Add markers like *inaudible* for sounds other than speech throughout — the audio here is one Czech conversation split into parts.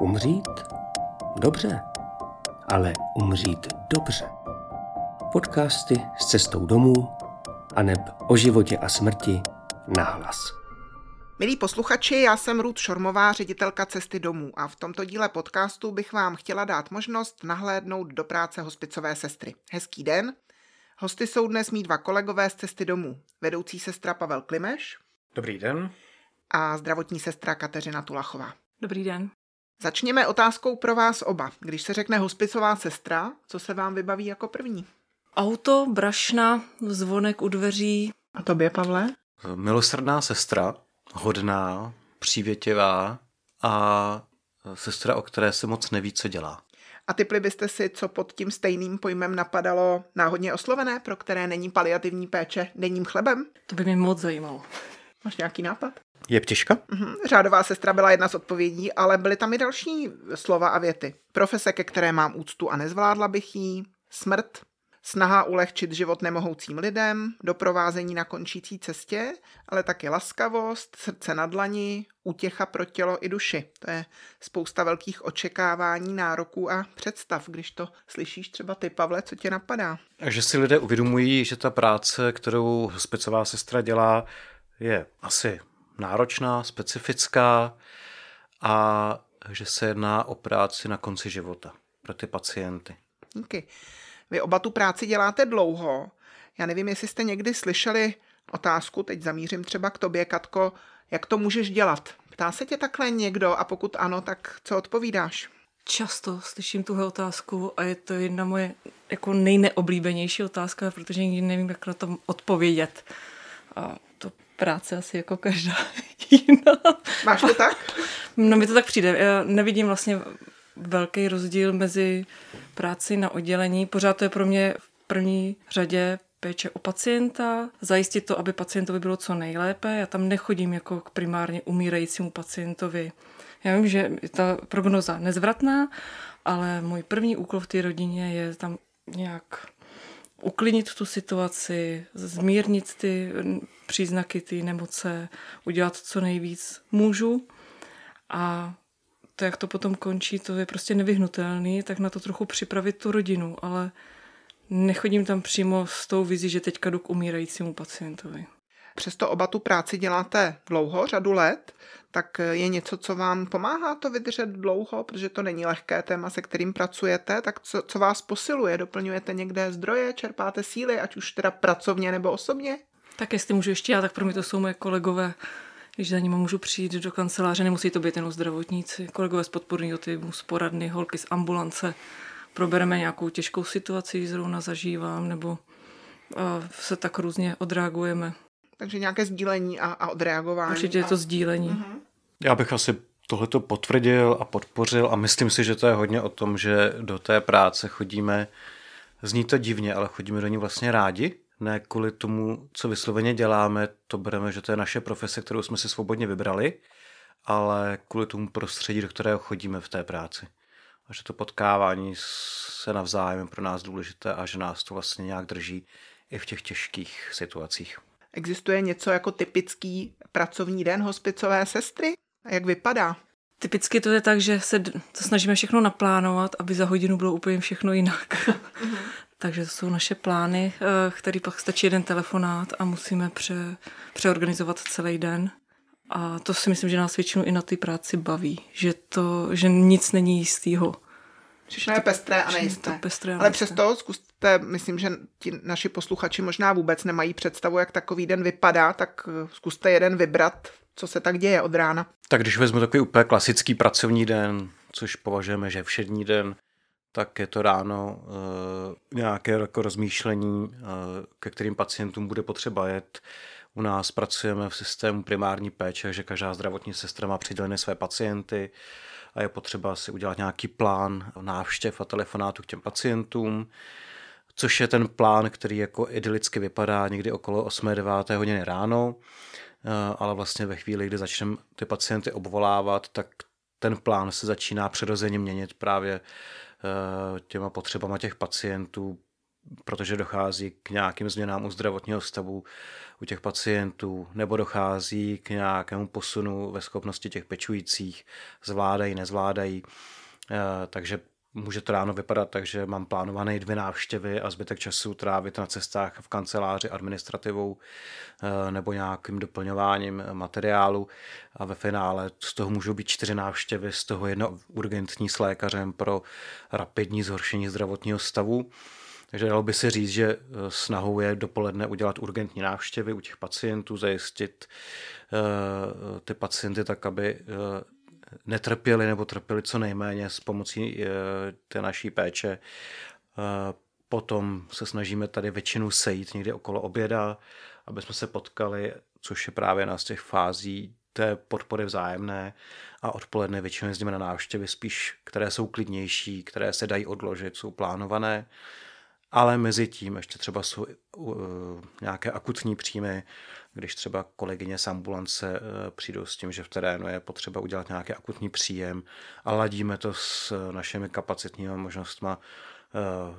Umřít? Dobře, ale umřít dobře. Podcasty s cestou domů a neb o životě a smrti nahlas. Milí posluchači, já jsem Ruth Šormová, ředitelka Cesty domů a v tomto díle podcastu bych vám chtěla dát možnost nahlédnout do práce hospicové sestry. Hezký den. Hosty jsou dnes mý dva kolegové z Cesty domů. Vedoucí sestra Pavel Klimeš. Dobrý den. A zdravotní sestra Kateřina Tulachová. Dobrý den. Začněme otázkou pro vás oba. Když se řekne hospicová sestra, co se vám vybaví jako první? Auto, brašna, zvonek u dveří. A tobě, Pavle? Milosrdná sestra, hodná, přívětivá a sestra, o které se moc neví, co dělá. A typli byste si, co pod tím stejným pojmem napadalo náhodně oslovené, pro které není paliativní péče denním chlebem? To by mě moc zajímalo. Máš nějaký nápad? Je ptěžka? Mhm. Řádová sestra byla jedna z odpovědí, ale byly tam i další slova a věty. Profese, ke které mám úctu a nezvládla bych jí, smrt, snaha ulehčit život nemohoucím lidem, doprovázení na končící cestě, ale taky laskavost, srdce na dlani, útěcha pro tělo i duši. To je spousta velkých očekávání, nároků a představ, když to slyšíš třeba ty, Pavle, co tě napadá? Že si lidé uvědomují, že ta práce, kterou hospicová sestra dělá, je asi náročná, specifická a že se jedná o práci na konci života pro ty pacienty. Díky. Vy oba tu práci děláte dlouho. Já nevím, jestli jste někdy slyšeli otázku, teď zamířím třeba k tobě, Katko, jak to můžeš dělat? Ptá se tě takhle někdo a pokud ano, tak co odpovídáš? Často slyším tuhle otázku a je to jedna moje jako nejneoblíbenější otázka, protože nikdy nevím, jak na to odpovědět. A práce asi jako každá *laughs* jiná. Máš to tak? No mi to tak přijde. Já nevidím vlastně velký rozdíl mezi práci na oddělení. Pořád to je pro mě v první řadě péče o pacienta, zajistit to, aby pacientovi bylo co nejlépe. Já tam nechodím jako k primárně umírajícímu pacientovi. Já vím, že je ta prognoza nezvratná, ale můj první úkol v té rodině je tam nějak uklidnit tu situaci, zmírnit ty příznaky té nemoce, udělat co nejvíc můžu a to, jak to potom končí, to je prostě nevyhnutelný, tak na to trochu připravit tu rodinu, ale nechodím tam přímo s tou vizí, že teďka jdu k umírajícímu pacientovi. Přesto oba tu práci děláte dlouho, řadu let, tak je něco, co vám pomáhá to vydržet dlouho, protože to není lehké téma, se kterým pracujete, tak co, co vás posiluje? Doplňujete někde zdroje, čerpáte síly, ať už teda pracovně nebo osobně? Tak jestli můžu ještě já, tak pro mě to jsou moje kolegové, když za nimi můžu přijít do kanceláře, nemusí to být jenom zdravotníci, kolegové z podporního týmu, z poradny, holky z ambulance, probereme nějakou těžkou situaci, zrovna zažívám, nebo se tak různě odreagujeme. Takže nějaké sdílení a, a odreagování. Určitě je to sdílení. Uh-huh. Já bych asi tohleto potvrdil a podpořil a myslím si, že to je hodně o tom, že do té práce chodíme, zní to divně, ale chodíme do ní vlastně rádi, ne kvůli tomu, co vysloveně děláme, to bereme, že to je naše profese, kterou jsme si svobodně vybrali, ale kvůli tomu prostředí, do kterého chodíme v té práci. A že to potkávání se navzájem je pro nás důležité a že nás to vlastně nějak drží i v těch těžkých situacích. Existuje něco jako typický pracovní den hospicové sestry? A jak vypadá? Typicky to je tak, že se to snažíme všechno naplánovat, aby za hodinu bylo úplně všechno jinak. *laughs* Takže to jsou naše plány, eh, který pak stačí jeden telefonát a musíme pře, přeorganizovat celý den. A to si myslím, že nás většinou i na té práci baví, že, to, že nic není jistýho. Všechno je pestré a nejisté. Pestré a Ale přesto zkuste, myslím, že ti naši posluchači možná vůbec nemají představu, jak takový den vypadá, tak eh, zkuste jeden vybrat, co se tak děje od rána. Tak když vezmu takový úplně klasický pracovní den, což považujeme, že všední den, tak je to ráno e, nějaké jako rozmýšlení, e, ke kterým pacientům bude potřeba jet. U nás pracujeme v systému primární péče, že každá zdravotní sestra má přidělené své pacienty a je potřeba si udělat nějaký plán návštěv a telefonátů k těm pacientům, což je ten plán, který jako idylicky vypadá někdy okolo 8-9 hodiny ráno, ale vlastně ve chvíli, kdy začneme ty pacienty obvolávat, tak ten plán se začíná přirozeně měnit právě těma potřebama těch pacientů, protože dochází k nějakým změnám u zdravotního stavu u těch pacientů, nebo dochází k nějakému posunu ve schopnosti těch pečujících, zvládají, nezvládají. Eh, takže může to ráno vypadat tak, že mám plánované dvě návštěvy a zbytek času trávit na cestách v kanceláři administrativou eh, nebo nějakým doplňováním materiálu a ve finále z toho můžou být čtyři návštěvy, z toho jedno urgentní s lékařem pro rapidní zhoršení zdravotního stavu. Takže dalo by se říct, že eh, snahou je dopoledne udělat urgentní návštěvy u těch pacientů, zajistit eh, ty pacienty tak, aby netrpěli nebo trpěli co nejméně s pomocí eh, té naší péče. Eh, potom se snažíme tady většinu sejít někdy okolo oběda, aby jsme se potkali, což je právě jedna z těch fází té podpory vzájemné a odpoledne většinou jezdíme na návštěvy spíš, které jsou klidnější, které se dají odložit, jsou plánované, ale mezi tím ještě třeba jsou uh, nějaké akutní příjmy, když třeba kolegyně z ambulance uh, přijdou s tím, že v terénu je potřeba udělat nějaký akutní příjem a ladíme to s našimi kapacitními možnostmi,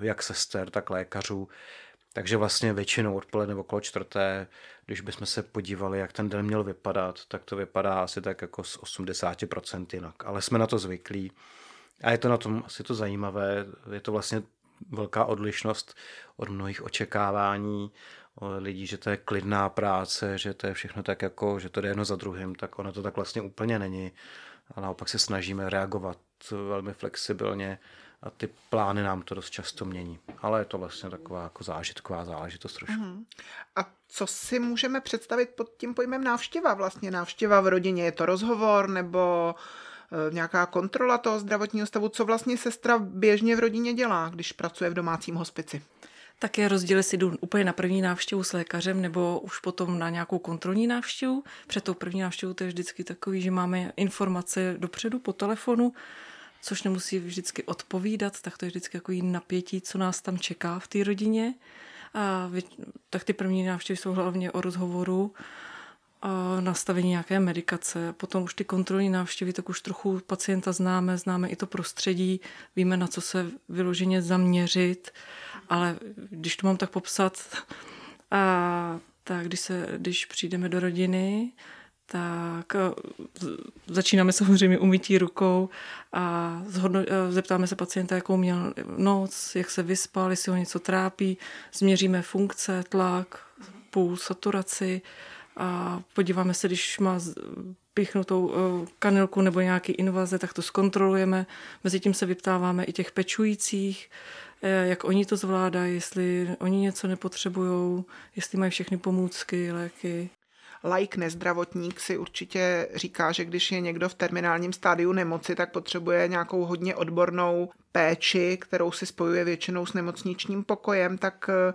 jak sester, tak lékařů. Takže vlastně většinou odpoledne okolo čtvrté, když bychom se podívali, jak ten den měl vypadat, tak to vypadá asi tak jako z 80% jinak. Ale jsme na to zvyklí. A je to na tom asi to zajímavé, je to vlastně velká odlišnost od mnohých očekávání lidí, že to je klidná práce, že to je všechno tak jako, že to jde jedno za druhým, tak ono to tak vlastně úplně není. A naopak se snažíme reagovat velmi flexibilně a ty plány nám to dost často mění. Ale je to vlastně taková jako zážitková záležitost trošku. Mm. A co si můžeme představit pod tím pojmem návštěva? Vlastně návštěva v rodině, je to rozhovor nebo uh, nějaká kontrola toho zdravotního stavu, co vlastně sestra běžně v rodině dělá, když pracuje v domácím hospici. Tak je rozdíl, jestli jdu úplně na první návštěvu s lékařem nebo už potom na nějakou kontrolní návštěvu. Před tou první návštěvou to je vždycky takový, že máme informace dopředu po telefonu, což nemusí vždycky odpovídat, tak to je vždycky takový napětí, co nás tam čeká v té rodině. A tak ty první návštěvy jsou hlavně o rozhovoru a nastavení nějaké medikace. Potom už ty kontrolní návštěvy, tak už trochu pacienta známe, známe i to prostředí, víme, na co se vyloženě zaměřit, ale když to mám tak popsat, a, tak když, se, když přijdeme do rodiny, tak začínáme samozřejmě umytí rukou a zhodno, zeptáme se pacienta, jakou měl noc, jak se vyspal, jestli ho něco trápí, změříme funkce, tlak, puls, saturaci, a podíváme se, když má pichnutou eh, kanilku nebo nějaký invaze, tak to zkontrolujeme. Mezitím se vyptáváme i těch pečujících, eh, jak oni to zvládají, jestli oni něco nepotřebují, jestli mají všechny pomůcky, léky. Like nezdravotník si určitě říká, že když je někdo v terminálním stádiu nemoci, tak potřebuje nějakou hodně odbornou péči, kterou si spojuje většinou s nemocničním pokojem, tak eh,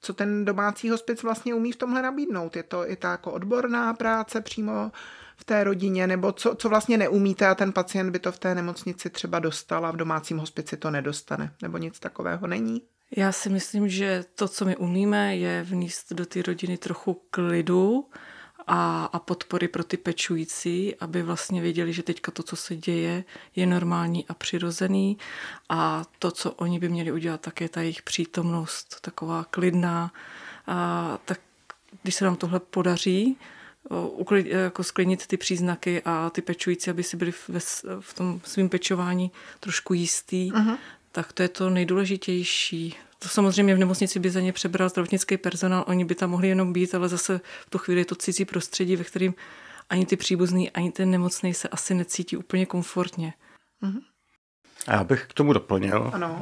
co ten domácí hospic vlastně umí v tomhle nabídnout. Je to i ta jako odborná práce přímo v té rodině, nebo co, co vlastně neumíte a ten pacient by to v té nemocnici třeba dostal a v domácím hospici to nedostane, nebo nic takového není? Já si myslím, že to, co my umíme, je vníst do té rodiny trochu klidu, a, a podpory pro ty pečující, aby vlastně věděli, že teďka to, co se děje, je normální a přirozený a to, co oni by měli udělat, tak je ta jejich přítomnost taková klidná. A tak když se nám tohle podaří, uklid, jako sklidnit ty příznaky a ty pečující, aby si byli v, v tom svém pečování trošku jistý, uh-huh. tak to je to nejdůležitější. To samozřejmě v nemocnici by za ně přebral zdravotnický personál, oni by tam mohli jenom být, ale zase v tu chvíli je to cizí prostředí, ve kterým ani ty příbuzný, ani ten nemocný se asi necítí úplně komfortně. Mm-hmm. A já bych k tomu doplnil, ano.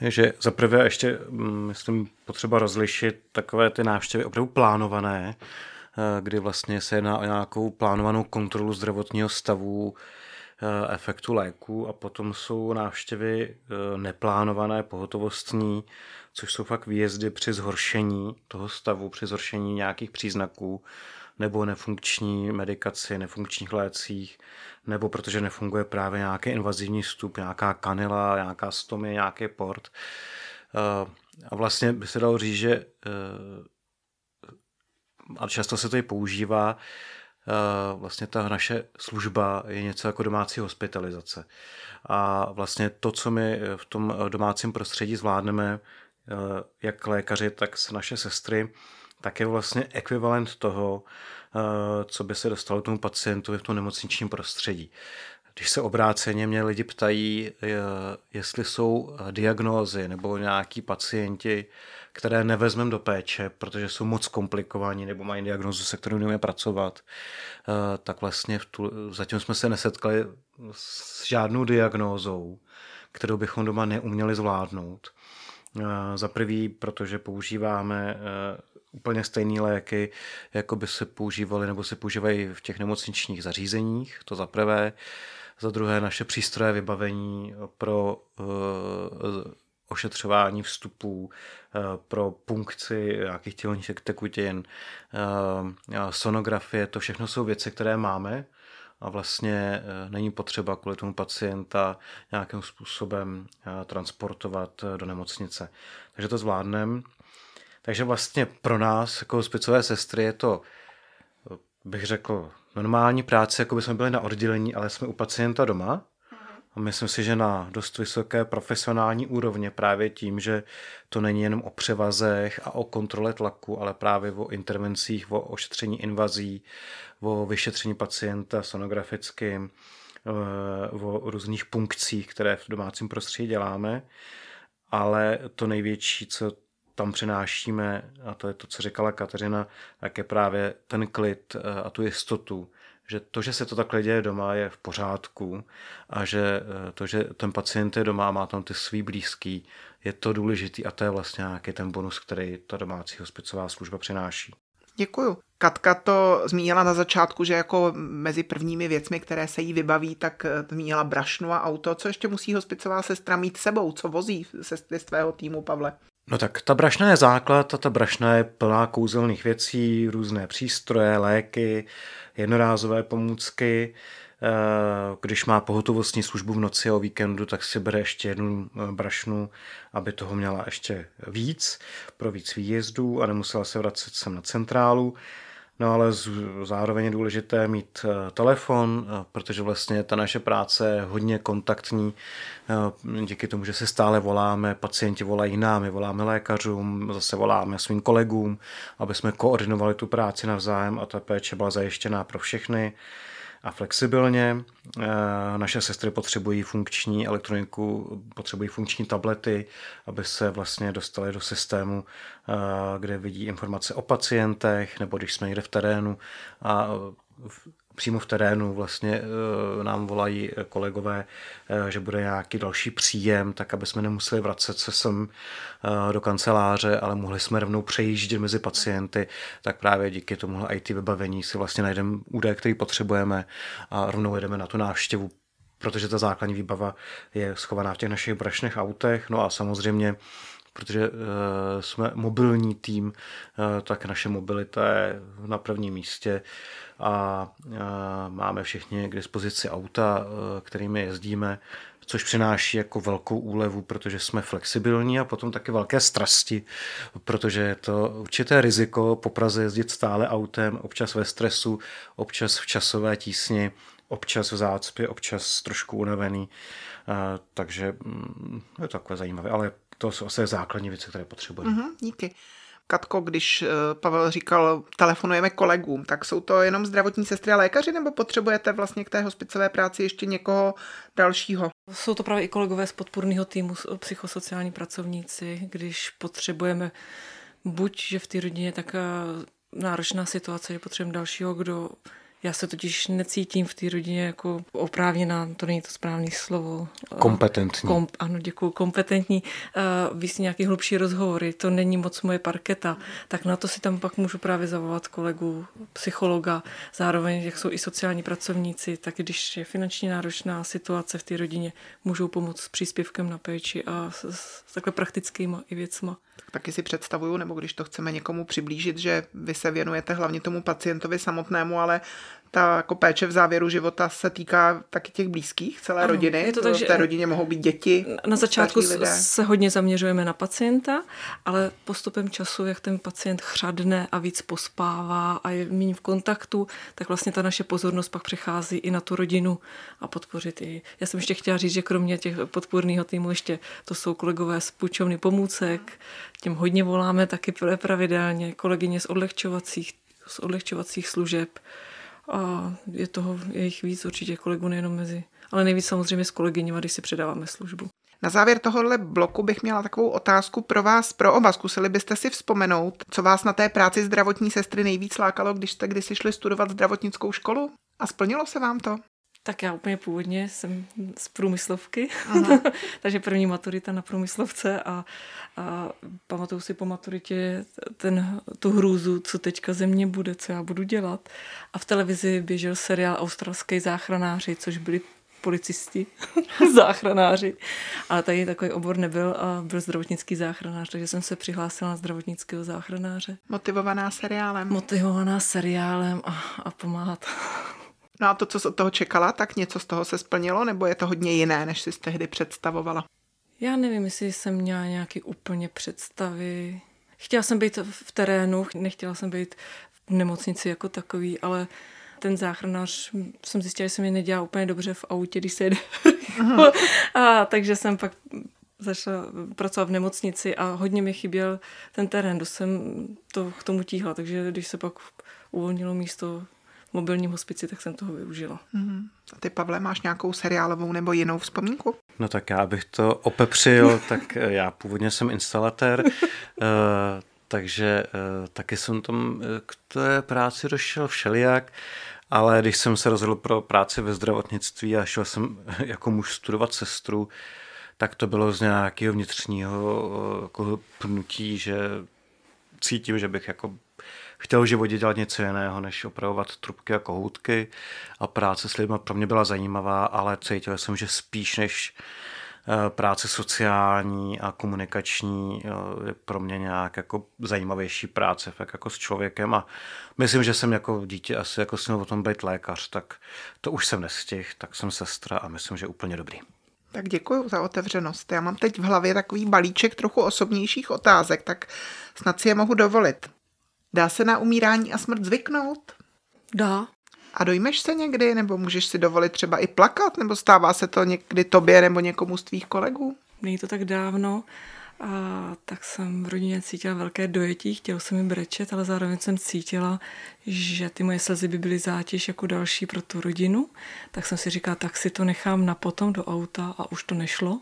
že zaprvé ještě, mm, myslím, potřeba rozlišit takové ty návštěvy opravdu plánované, kdy vlastně se jedná o nějakou plánovanou kontrolu zdravotního stavu, Eh, efektu léku a potom jsou návštěvy eh, neplánované, pohotovostní, což jsou fakt výjezdy při zhoršení toho stavu, při zhoršení nějakých příznaků nebo nefunkční medikaci, nefunkčních lécích, nebo protože nefunguje právě nějaký invazivní vstup, nějaká kanila, nějaká stomy, nějaký port. Eh, a vlastně by se dalo říct, že a často se to i používá, Eh, vlastně ta naše služba je něco jako domácí hospitalizace. A vlastně to, co my v tom domácím prostředí zvládneme, jak lékaři, tak naše sestry, tak je vlastně ekvivalent toho, co by se dostalo tomu pacientovi v tom nemocničním prostředí. Když se obráceně mě lidi ptají, jestli jsou diagnózy nebo nějaký pacienti, které nevezmeme do péče, protože jsou moc komplikovaní nebo mají diagnozu, se kterou nemůžeme pracovat, tak vlastně v tu, zatím jsme se nesetkali s žádnou diagnózou, kterou bychom doma neuměli zvládnout. Za prvý, protože používáme úplně stejné léky, jako by se používaly nebo se používají v těch nemocničních zařízeních, to za prvé. Za druhé naše přístroje vybavení pro uh, ošetřování vstupů, uh, pro punkci nějakých tělních tekutin, uh, sonografie, to všechno jsou věci, které máme a vlastně není potřeba kvůli tomu pacienta nějakým způsobem transportovat do nemocnice. Takže to zvládneme. Takže vlastně pro nás, jako hospicové sestry, je to, bych řekl, normální práce, jako by jsme byli na oddělení, ale jsme u pacienta doma. A myslím si, že na dost vysoké profesionální úrovně právě tím, že to není jenom o převazech a o kontrole tlaku, ale právě o intervencích, o ošetření invazí, o vyšetření pacienta sonografickým, eh, o různých punkcích, které v domácím prostředí děláme. Ale to největší, co tam přinášíme, a to je to, co říkala Kateřina, tak je právě ten klid eh, a tu jistotu, že to, že se to takhle děje doma, je v pořádku a že eh, to, že ten pacient je doma a má tam ty svý blízký, je to důležitý a to je vlastně nějaký ten bonus, který ta domácí hospicová služba přináší. Děkuju. Katka to zmínila na začátku, že jako mezi prvními věcmi, které se jí vybaví, tak eh, zmínila brašnu a auto. Co ještě musí hospicová sestra mít sebou? Co vozí sestry z tvého týmu, Pavle? No tak ta brašna je základ a ta brašna je plná kouzelných věcí, různé přístroje, léky, jednorázové pomůcky. Eh, když má pohotovostní službu v noci a o víkendu, tak si bere ještě jednu eh, brašnu, aby toho měla ještě víc pro víc výjezdů a nemusela se vracet sem na centrálu. No ale zároveň je důležité mít eh, telefon, eh, protože vlastně ta naše práce je hodně kontaktní. Eh, díky tomu, že se stále voláme, pacienti volají nám, my voláme lékařům, zase voláme svým kolegům, aby jsme koordinovali tu práci navzájem a ta péče byla zajištěná pro všechny a flexibilně. Eh, naše sestry potřebují funkční elektroniku, potřebují funkční tablety, aby se vlastně dostali do systému, eh, kde vidí informace o pacientech, nebo když jsme někde v terénu a přímo v terénu vlastně eh, nám volají kolegové, eh, že bude nějaký další příjem, tak aby jsme nemuseli vracet se sem eh, do kanceláře, ale mohli jsme rovnou přejíždět mezi pacienty, tak právě díky tomu IT vybavení si vlastně najdeme údaje, který potřebujeme a rovnou jedeme na tu návštěvu protože ta základní výbava je schovaná v těch našich brašných autech. No a samozřejmě protože jsme mobilní tým, tak naše mobilita je na prvním místě a máme všichni k dispozici auta, uh, kterými jezdíme, což přináší jako velkou úlevu, protože jsme flexibilní a potom taky velké strasti, protože je to určité riziko po Praze jezdit stále autem, občas ve stresu, občas v časové tísni, občas v zácpě, občas trošku unavený, takže mm, je to takové zajímavé, ale to jsou asi základní věci, které potřebujeme. Mm-hmm, díky. Katko, když eh, Pavel říkal, telefonujeme kolegům, tak jsou to jenom zdravotní sestry a lékaři, nebo potřebujete vlastně k té hospicové práci ještě někoho dalšího? Jsou to právě i kolegové z podpůrného týmu, psychosociální pracovníci, když potřebujeme buď, že v té rodině tak náročná situace, že potřebujeme dalšího, kdo já se totiž necítím v té rodině jako oprávněná, to není to správné slovo. Kompetentní. Kom, ano, děkuji, kompetentní. Uh, víc nějaký hlubší rozhovory, to není moc moje parketa, tak na to si tam pak můžu právě zavolat kolegu, psychologa, zároveň, jak jsou i sociální pracovníci, tak když je finančně náročná situace v té rodině, můžou pomoct s příspěvkem na péči a s, s takhle praktickýma i věcma. Tak taky si představuju, nebo když to chceme někomu přiblížit, že vy se věnujete hlavně tomu pacientovi samotnému, ale ta jako péče v závěru života se týká taky těch blízkých, celé ano, rodiny. Je to tak, v té rodině mohou být děti. Na začátku se hodně zaměřujeme na pacienta, ale postupem času, jak ten pacient chřadne a víc pospává a je méně v kontaktu, tak vlastně ta naše pozornost pak přechází i na tu rodinu a podpořit i. Já jsem ještě chtěla říct, že kromě těch podpůrného týmu ještě to jsou kolegové z půjčovny pomůcek, těm hodně voláme taky pravidelně, kolegyně z odlehčovacích, z odlehčovacích služeb, a je toho je jich víc určitě kolegů nejenom mezi, ale nejvíc samozřejmě s kolegyněma, když si předáváme službu. Na závěr tohohle bloku bych měla takovou otázku pro vás, pro oba. Zkusili byste si vzpomenout, co vás na té práci zdravotní sestry nejvíc lákalo, když jste kdysi šli studovat zdravotnickou školu? A splnilo se vám to? Tak já úplně původně jsem z průmyslovky, *laughs* takže první maturita na průmyslovce a, a pamatuju si po maturitě ten, tu hrůzu, co teďka ze mě bude, co já budu dělat. A v televizi běžel seriál Australské záchranáři, což byli policisti, *laughs* záchranáři. Ale tady takový obor nebyl a byl zdravotnický záchranář, takže jsem se přihlásila na zdravotnického záchranáře. Motivovaná seriálem. Motivovaná seriálem a, a pomáhat. No a to, co jsi od toho čekala, tak něco z toho se splnilo, nebo je to hodně jiné, než jsi tehdy představovala? Já nevím, jestli jsem měla nějaký úplně představy. Chtěla jsem být v terénu, nechtěla jsem být v nemocnici jako takový, ale ten záchranář jsem zjistila, že se mi nedělá úplně dobře v autě, když se jede. *laughs* a takže jsem pak začala pracovat v nemocnici a hodně mi chyběl ten terén, dost jsem to k tomu tíhla, takže když se pak uvolnilo místo mobilním hospici, tak jsem toho využila. Mm-hmm. A ty, Pavle, máš nějakou seriálovou nebo jinou vzpomínku? No tak já bych to opepřil, *laughs* tak eh, já původně jsem instalatér, eh, takže eh, taky jsem tam k té práci došel všelijak, ale když jsem se rozhodl pro práci ve zdravotnictví a šel jsem *laughs* jako muž studovat sestru, tak to bylo z nějakého vnitřního jako pnutí, že cítím, že bych jako chtěl v životě dělat něco jiného, než opravovat trubky a kohoutky a práce s lidmi pro mě byla zajímavá, ale cítil jsem, že spíš než eh, práce sociální a komunikační eh, je pro mě nějak jako zajímavější práce fakt jako s člověkem a myslím, že jsem jako dítě asi jako jsem o tom být lékař, tak to už jsem nestihl, tak jsem sestra a myslím, že úplně dobrý. Tak děkuji za otevřenost. Já mám teď v hlavě takový balíček trochu osobnějších otázek, tak snad si je mohu dovolit. Dá se na umírání a smrt zvyknout? Dá. A dojmeš se někdy, nebo můžeš si dovolit třeba i plakat, nebo stává se to někdy tobě nebo někomu z tvých kolegů? Není to tak dávno, a tak jsem v rodině cítila velké dojetí, chtěl jsem mi brečet, ale zároveň jsem cítila, že ty moje slzy by byly zátěž jako další pro tu rodinu, tak jsem si říkala, tak si to nechám na potom do auta a už to nešlo.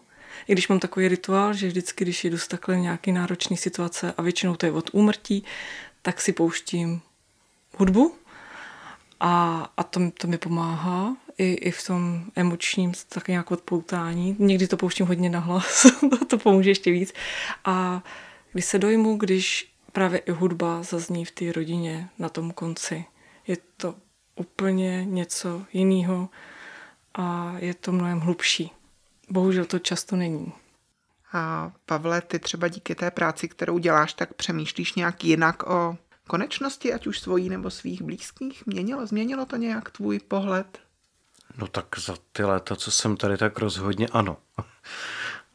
I když mám takový rituál, že vždycky, když jdu z takhle nějaký náročný situace a většinou to je od úmrtí, tak si pouštím hudbu a, a to, to mi pomáhá i, i v tom emočním tak nějak odpoutání. Někdy to pouštím hodně na hlas, *laughs* to pomůže ještě víc. A když se dojmu, když právě i hudba zazní v té rodině na tom konci, je to úplně něco jiného a je to mnohem hlubší. Bohužel to často není. A Pavle, ty třeba díky té práci, kterou děláš, tak přemýšlíš nějak jinak o konečnosti, ať už svojí nebo svých blízkých? Měnilo, změnilo to nějak tvůj pohled? No tak za ty léta, co jsem tady, tak rozhodně ano.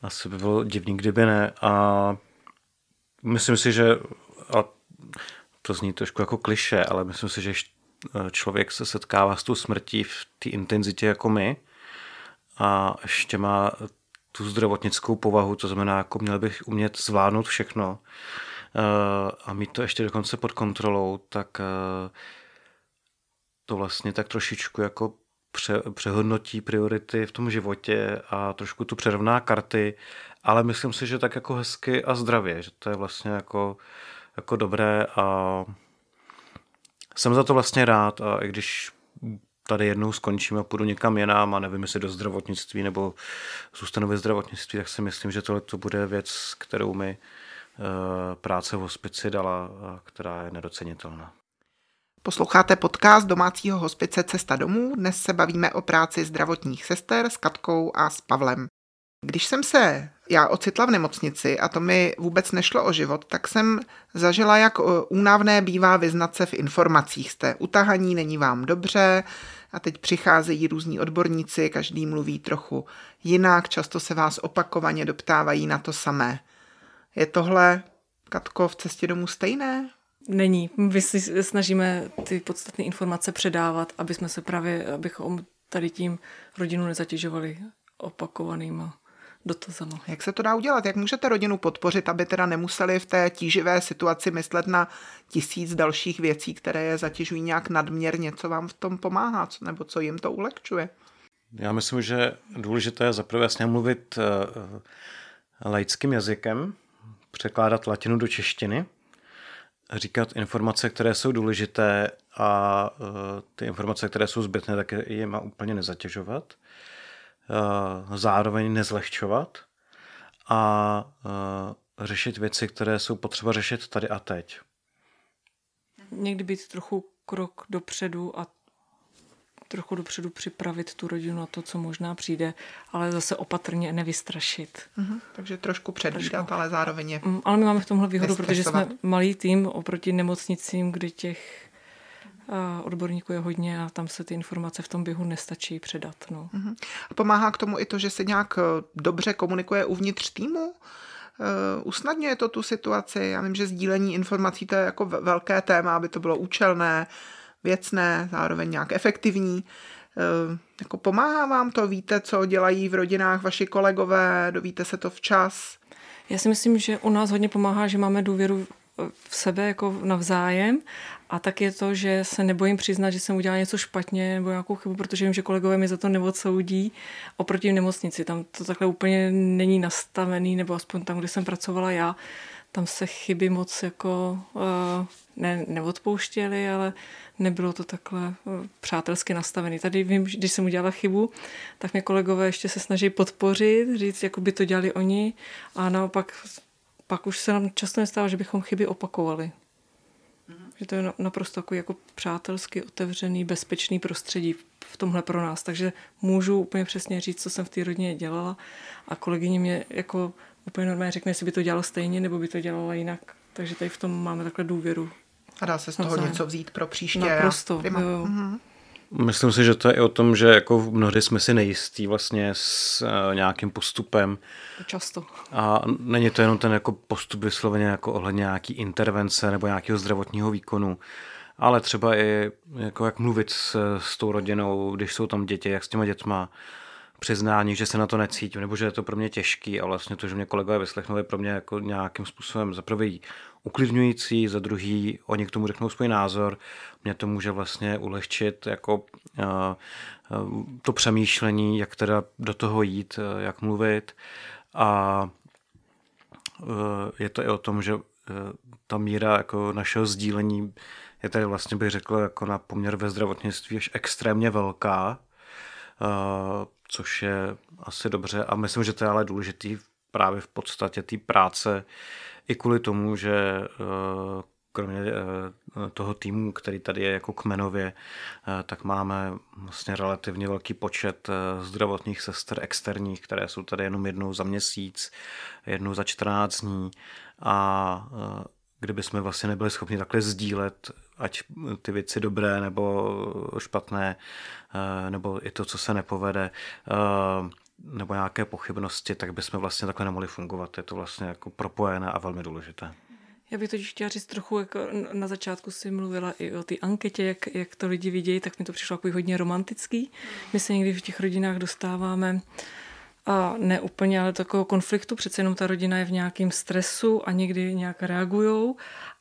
Asi by bylo divný, kdyby ne. A myslím si, že a to zní trošku jako kliše, ale myslím si, že člověk se setkává s tou smrtí v té intenzitě jako my a ještě má tu zdravotnickou povahu, to znamená, jako měl bych umět zvládnout všechno eh, a mít to ještě dokonce pod kontrolou, tak eh, to vlastně tak trošičku jako pře, přehodnotí priority v tom životě a trošku tu přerovná karty, ale myslím si, že tak jako hezky a zdravě, že to je vlastně jako, jako dobré a jsem za to vlastně rád a i když tady jednou skončím a půjdu někam jinam a nevím, jestli do zdravotnictví nebo zůstanu ve zdravotnictví, tak si myslím, že tohle to bude věc, kterou mi eh, práce v hospici dala, která je nedocenitelná. Posloucháte podcast domácího hospice Cesta domů. Dnes se bavíme o práci zdravotních sester s Katkou a s Pavlem. Když jsem se já ocitla v nemocnici a to mi vůbec nešlo o život, tak jsem zažila, jak únavné bývá vyznat se v informacích. Jste utahaní, není vám dobře a teď přicházejí různí odborníci, každý mluví trochu jinak, často se vás opakovaně doptávají na to samé. Je tohle, Katko, v cestě domů stejné? Není. My si snažíme ty podstatné informace předávat, aby jsme se právě, abychom tady tím rodinu nezatěžovali opakovanýma dotazama. Jak se to dá udělat? Jak můžete rodinu podpořit, aby teda nemuseli v té tíživé situaci myslet na tisíc dalších věcí, které je zatěžují nějak nadměrně? Co vám v tom pomáhá? Nebo co jim to ulehčuje? Já myslím, že důležité je zaprvé jasně mluvit uh, laickým jazykem, překládat latinu do češtiny, říkat informace, které jsou důležité a uh, ty informace, které jsou zbytné, tak je má úplně nezatěžovat. Uh, zároveň nezlehčovat a uh, řešit věci, které jsou potřeba řešit tady a teď. Někdy být trochu krok dopředu a trochu dopředu připravit tu rodinu na to, co možná přijde, ale zase opatrně nevystrašit. Mm-hmm. Takže trošku předvídat, trošku. ale zároveň je mm, Ale my máme v tomhle výhodu, protože jsme malý tým oproti nemocnicím, kde těch odborníků je hodně a tam se ty informace v tom běhu nestačí předat. No. Mm-hmm. Pomáhá k tomu i to, že se nějak eh, dobře komunikuje uvnitř týmu? Uh, usnadňuje to tu situaci. Já vím, že sdílení informací to je jako velké téma, aby to bylo účelné, věcné, zároveň nějak efektivní. Eh, jako pomáhá vám to? Víte, co dělají v rodinách vaši kolegové? Dovíte se to včas? Já si myslím, že u nás hodně pomáhá, že máme důvěru v sebe jako navzájem a tak je to, že se nebojím přiznat, že jsem udělala něco špatně nebo nějakou chybu, protože vím, že kolegové mi za to neodsoudí oproti v nemocnici. Tam to takhle úplně není nastavený, nebo aspoň tam, kde jsem pracovala já, tam se chyby moc jako uh, ne, neodpouštěli, ale nebylo to takhle uh, přátelsky nastavený. Tady vím, když jsem udělala chybu, tak mě kolegové ještě se snaží podpořit, říct, jako by to dělali oni a naopak pak už se nám často nestává, že bychom chyby opakovali. Mm-hmm. Že to je naprosto jako, jako přátelský, otevřený, bezpečný prostředí v tomhle pro nás. Takže můžu úplně přesně říct, co jsem v té rodině dělala a kolegyně mě jako úplně normálně řekne, jestli by to dělala stejně, nebo by to dělala jinak. Takže tady v tom máme takhle důvěru. A dá se z toho něco vzít pro příště. Naprosto. A... Jo. Mm-hmm. Myslím si, že to je i o tom, že jako mnohdy jsme si nejistí vlastně s uh, nějakým postupem. Často. A není to jenom ten jako postup vysloveně jako ohledně nějaký intervence nebo nějakého zdravotního výkonu, ale třeba i jako jak mluvit s, s tou rodinou, když jsou tam děti, jak s těma dětma, přiznání, že se na to necítím, nebo že je to pro mě těžký a vlastně to, že mě kolegové vyslechnou, je pro mě jako nějakým způsobem za prvý uklidňující, za druhý oni k tomu řeknou svůj názor, mě to může vlastně ulehčit jako uh, uh, to přemýšlení, jak teda do toho jít, uh, jak mluvit. A je to i o tom, že ta míra jako našeho sdílení je tady vlastně bych řekl jako na poměr ve zdravotnictví až extrémně velká, což je asi dobře. A myslím, že to je ale důležitý právě v podstatě té práce i kvůli tomu, že eh, kromě eh, toho týmu, který tady je jako kmenově, eh, tak máme vlastně relativně velký počet zdravotních sester externích, které jsou tady jenom jednou za měsíc, jednou za 14 dní. A kdyby jsme vlastně nebyli schopni takhle sdílet, ať ty věci dobré nebo špatné, nebo i to, co se nepovede, nebo nějaké pochybnosti, tak bychom vlastně takhle nemohli fungovat. Je to vlastně jako propojené a velmi důležité. Já bych totiž chtěla říct trochu, jako na začátku si mluvila i o té anketě, jak, jak to lidi vidějí, tak mi to přišlo jako hodně romantický. My se někdy v těch rodinách dostáváme a ne úplně, ale takového konfliktu, přece jenom ta rodina je v nějakém stresu a někdy nějak reagujou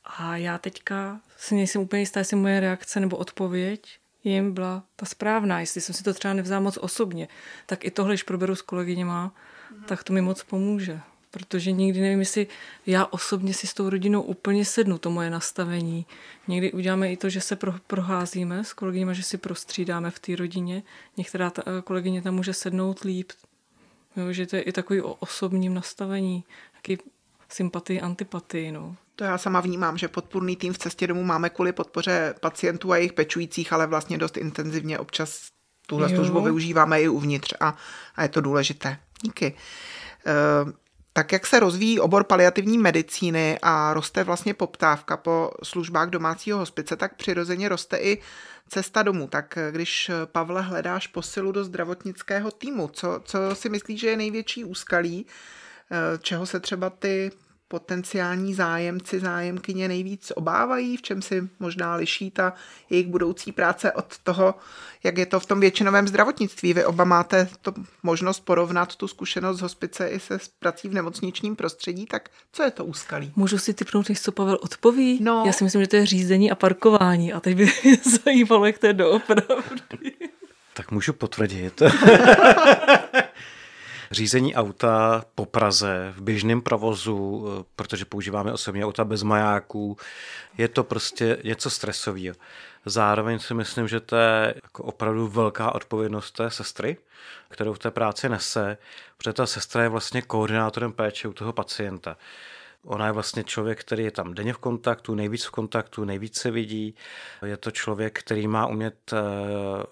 a já teďka si nejsem úplně jistá, jestli moje reakce nebo odpověď jim byla ta správná. Jestli jsem si to třeba nevzala moc osobně, tak i tohle, když proberu s kolegyněma, mm-hmm. tak to mi moc pomůže. Protože nikdy nevím, jestli já osobně si s tou rodinou úplně sednu, to moje nastavení. Někdy uděláme i to, že se pro, proházíme s kolegyněma, že si prostřídáme v té rodině. Některá ta eh, kolegyně tam může sednout líp. Jo, že to je i takový o osobním nastavení, taky sympatii, antipatii. No. To já sama vnímám, že podpůrný tým v cestě domů máme kvůli podpoře pacientů a jejich pečujících, ale vlastně dost intenzivně občas tuhle jo. službu využíváme i uvnitř a, a je to důležité. Díky. Uh, Tak jak se rozvíjí obor paliativní medicíny a roste vlastně poptávka po službách domácího hospice, tak přirozeně roste i cesta domů. Tak když, Pavle, hledáš posilu do zdravotnického týmu, co, co si myslíš, že je největší úskalí, eh, čeho se třeba ty potenciální zájemci, zájemkyně nejvíc obávají, v čem si možná liší ta jejich budoucí práce od toho, jak je to v tom většinovém zdravotnictví. Vy oba máte to možnost porovnat tu zkušenost z hospice i se prací v nemocničním prostředí, tak co je to úskalí? Můžu si typnout, než co Pavel odpoví? No. Já si myslím, že to je řízení a parkování a teď by mě *laughs* zajímalo, jak to je doopravdy. Tak můžu potvrdit. *laughs* *laughs* řízení auta po Praze v běžném provozu, eh, protože používáme osobně auta bez majáků, je to prostě něco stresového. Zároveň si myslím, že to je jako opravdu velká odpovědnost té sestry, kterou v té práci nese, protože ta sestra je vlastně koordinátorem péče u toho pacienta. Ona je vlastně člověk, který je tam denně v kontaktu, nejvíc v kontaktu, nejvíc se vidí. Je to člověk, který má umět eh,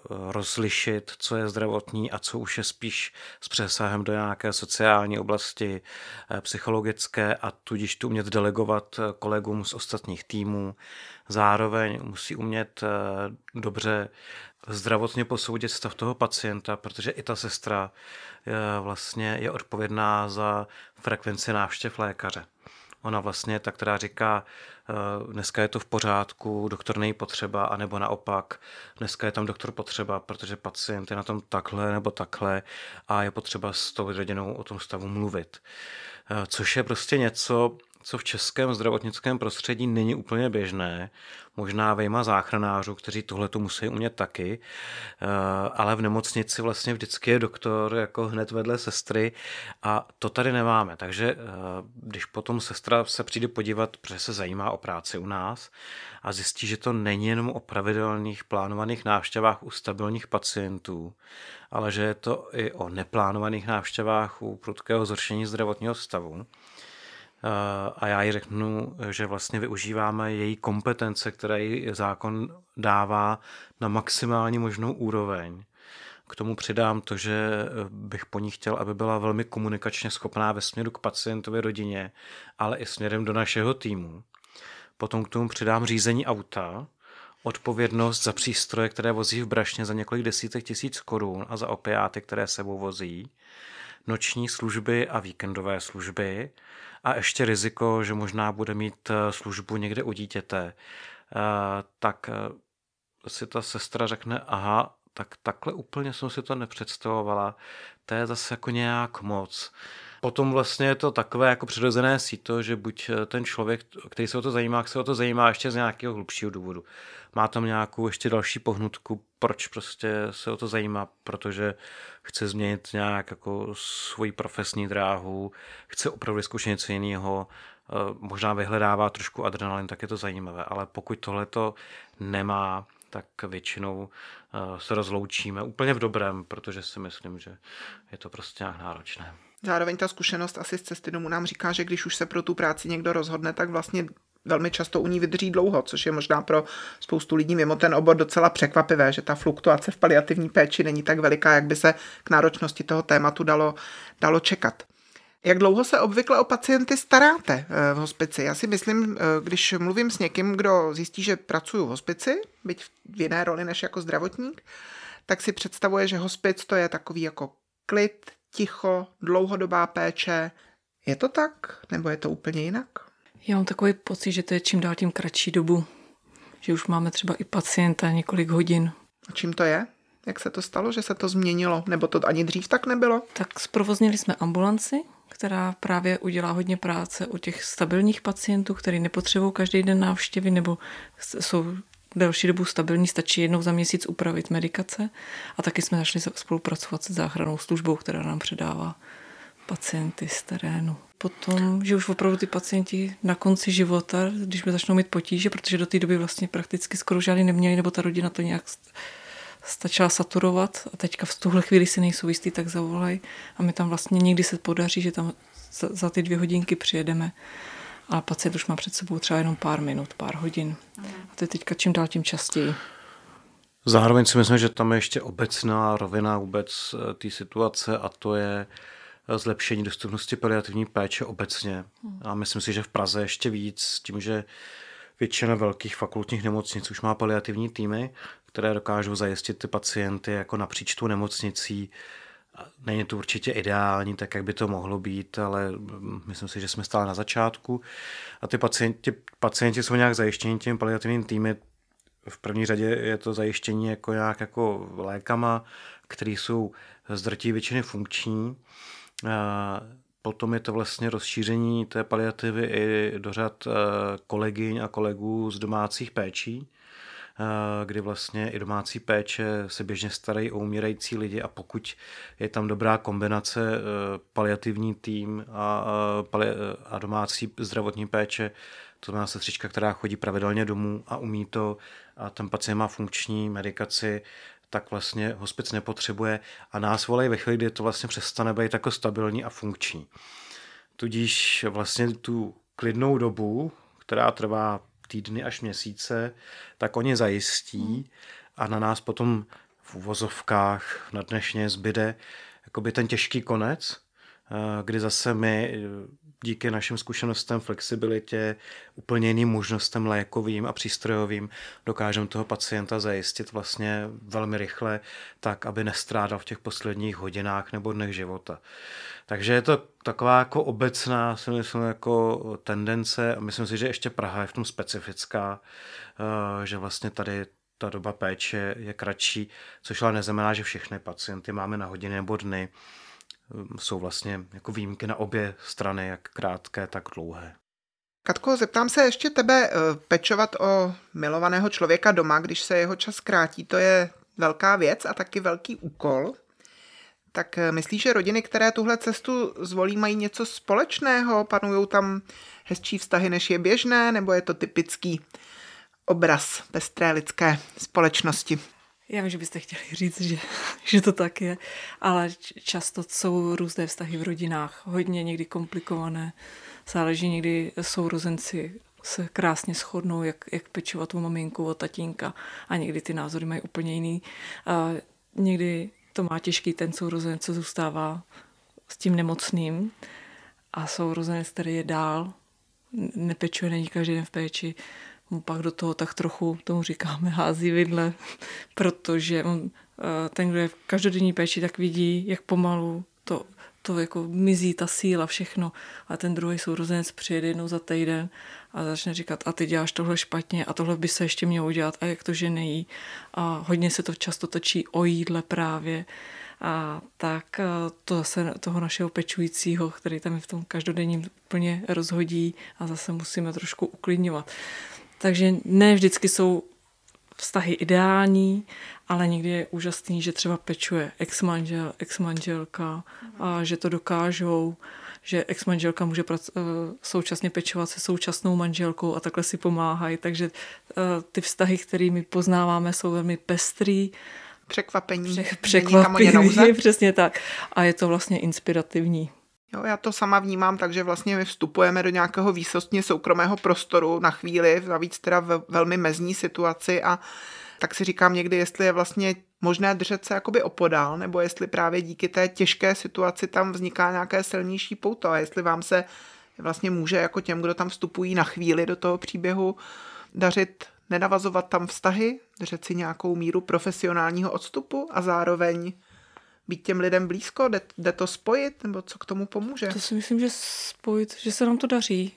rozlišit, co je zdravotní a co už je spíš s přesahem do nějaké sociální oblasti, eh, psychologické a tudíž tu umět delegovat eh, kolegům z ostatních týmů. Zároveň musí umět dobře zdravotně posoudit stav toho pacienta, protože i ta sestra vlastně je odpovědná za frekvenci návštěv lékaře. Ona vlastně ta, která říká, eh, dneska je to v pořádku, doktor není potřeba, anebo naopak, dneska je tam doktor potřeba, protože pacient je na tom takhle nebo takhle a je potřeba s tou rodinou o tom stavu mluvit. Eh, což je prostě něco, co v českém zdravotnickém prostředí není úplně běžné. Možná vejma záchranářů, kteří tohle to musí umět taky, eh, ale v nemocnici vlastně vždycky je doktor jako hned vedle sestry a to tady nemáme. Takže eh, když potom sestra se přijde podívat, protože se zajímá o práci u nás a zjistí, že to není jenom o pravidelných plánovaných návštěvách u stabilních pacientů, ale že je to i o neplánovaných návštěvách u prudkého zhoršení zdravotního stavu, a já jí řeknu, že vlastně využíváme její kompetence, které jí zákon dává na maximální možnou úroveň. K tomu přidám to, že bych po ní chtěl, aby byla velmi komunikačně schopná ve směru k pacientovi rodině, ale i směrem do našeho týmu. Potom k tomu přidám řízení auta, odpovědnost za přístroje, které vozí v brašně za několik desítek tisíc korun a za opiáty, které sebou vozí, noční služby a víkendové služby a ještě riziko, že možná bude mít eh, službu někde u dítěte, eh, tak eh, si ta sestra řekne, aha, tak takhle úplně jsem si to nepředstavovala, to je zase jako nějak moc. Potom vlastně je to takové jako přirozené síto, že buď ten člověk, který se o to zajímá, se o to zajímá ještě z nějakého hlubšího důvodu. Má tam nějakou ještě další pohnutku, proč prostě se o to zajímá, protože chce změnit nějak jako svoji profesní dráhu, chce opravdu zkoušet něco jiného, eh, možná vyhledává trošku adrenalin, tak je to zajímavé, ale pokud tohle to nemá, tak většinou eh, se rozloučíme úplně v dobrém, protože si myslím, že je to prostě nějak náročné. Zároveň ta zkušenost asi z cesty domů nám říká, že když už se pro tu práci někdo rozhodne, tak vlastně velmi často u ní vydrží dlouho, což je možná pro spoustu lidí mimo ten obor docela překvapivé, že ta fluktuace v paliativní péči není tak veliká, jak by se k náročnosti toho tématu dalo, dalo čekat. Jak dlouho se obvykle o pacienty staráte eh, v hospici? Já si myslím, eh, když mluvím s někým, kdo zjistí, že pracuji v hospici, byť v jiné roli než jako zdravotník, tak si představuje, že hospic to je takový jako klid, ticho, dlouhodobá péče. Je to tak? Nebo je to úplně jinak? Já mám takový pocit, že to je čím dál tím kratší dobu. Že už máme třeba i pacienta několik hodin. A čím to je? Jak se to stalo, že se to změnilo? Nebo to ani dřív tak nebylo? Tak zprovoznili jsme ambulanci, která právě udělá hodně práce u těch stabilních pacientů, který nepotřebují každý den návštěvy nebo jsou delší dobu stabilní, stačí jednou za měsíc upravit medikace. A taky jsme začali spolupracovat se záchranou službou, která nám předává pacienty z terénu. Potom, že už opravdu ty pacienti na konci života, když by začnou mít potíže, protože do té doby vlastně prakticky skoro žádný neměli, nebo ta rodina to nějak stačila saturovat a teďka v tuhle chvíli si nejsou jistý, tak zavolají a my tam vlastně někdy se podaří, že tam za, za ty dvě hodinky přijedeme a pacient už má před sebou třeba jenom pár minut, pár hodin. A to je teďka čím dál tím častěji. Zároveň si myslím, že tam je ještě obecná rovina vůbec eh, té situace a to je zlepšení dostupnosti paliativní péče obecně. A myslím si, že v Praze ještě víc, tím, že většina velkých fakultních nemocnic už má paliativní týmy, které dokážou zajistit ty pacienty jako napříč tu nemocnicí. Není to určitě ideální, tak jak by to mohlo být, ale myslím si, že jsme stále na začátku. A ty pacienti, pacienti jsou nějak zajištěni těmi paliativním týmy. V první řadě je to zajištění jako nějak jako lékama, které jsou z drtí většiny funkční. Potom je to vlastně rozšíření té paliativy i do řad kolegyň a kolegů z domácích péčí, kdy vlastně i domácí péče se běžně starají o umírající lidi a pokud je tam dobrá kombinace paliativní tým a, a domácí zdravotní péče, to znamená sestřička, která chodí pravidelně domů a umí to a ten pacient má funkční medikaci, tak vlastně hospic nepotřebuje a nás volají ve chvíli, kdy to vlastně přestane být jako stabilní a funkční. Tudíž vlastně tu klidnou dobu, která trvá týdny až měsíce, tak oni zajistí a na nás potom v uvozovkách na dnešně zbyde jakoby ten těžký konec, eh, kdy zase my díky našim zkušenostem, flexibilitě, úplně jiným možnostem lékovým a přístrojovým dokážeme toho pacienta zajistit vlastně velmi rychle, tak, aby nestrádal v těch posledních hodinách nebo dnech života. Takže je to taková jako obecná, si myslím, jako tendence a myslím si, že ještě Praha je v tom specifická, eh, že vlastně tady ta doba péče je kratší, což ale neznamená, že všechny pacienty máme na hodiny nebo dny jsou vlastně jako výjimky na obě strany, jak krátké, tak dlouhé. Katko, zeptám se ještě tebe, eh, pečovat o milovaného člověka doma, když se jeho čas krátí, to je velká věc a taky velký úkol. Tak eh, myslíš, že rodiny, které tuhle cestu zvolí, mají něco společného? Panují tam hezčí vztahy, než je běžné, nebo je to typický obraz pestré lidské společnosti? Já vím, že byste chtěli říct, že, *laughs* že to tak je, ale často jsou různé vztahy v rodinách, hodně někdy komplikované. Záleží někdy sourozenci se krásně shodnou, jak, jak pečovat o maminku, o tatínka a někdy ty názory mají úplně jiný. A někdy to má těžký ten sourozenec, co zůstává s tím nemocným a sourozenec, který je dál, nepečuje, není každý den v péči, mu pak do toho tak trochu, tomu říkáme, hází vidle, protože on, eh, ten, kdo je v každodenní péči, tak vidí, jak pomalu to, to jako mizí ta síla, všechno. A ten druhý sourozenec přijede jednou za týden a začne říkat, a ty děláš tohle špatně a tohle by se ještě mělo udělat a jak to, že nejí. A hodně se to často točí o jídle právě. A tak eh, to zase toho našeho pečujícího, který tam je v tom každodenním plně rozhodí a zase musíme trošku uklidňovat. Takže ne vždycky jsou vztahy ideální, ale někdy je úžasný, že třeba pečuje ex-manžel, ex-manželka a že to dokážou, že ex-manželka může prac- eh, současně pečovat se současnou manželkou a takhle si pomáhají. Takže eh, ty vztahy, kterými poznáváme, jsou velmi pestrý. Překvapení. Pře- překvapení, *laughs* přesně tak. A je to vlastně inspirativní. Jo, já to sama vnímám, takže vlastně my vstupujeme do nějakého výsostně soukromého prostoru na chvíli, navíc teda v velmi mezní situaci a tak si říkám někdy, jestli je vlastně možné držet se jakoby opodál, nebo jestli právě díky té těžké situaci tam vzniká nějaké silnější pouto a jestli vám se vlastně může jako těm, kdo tam vstupují na chvíli do toho příběhu, dařit nenavazovat tam vztahy, držet si nějakou míru profesionálního odstupu a zároveň být těm lidem blízko? Jde, jde to spojit? Nebo co k tomu pomůže? To si myslím, že spojit, že se nám to daří.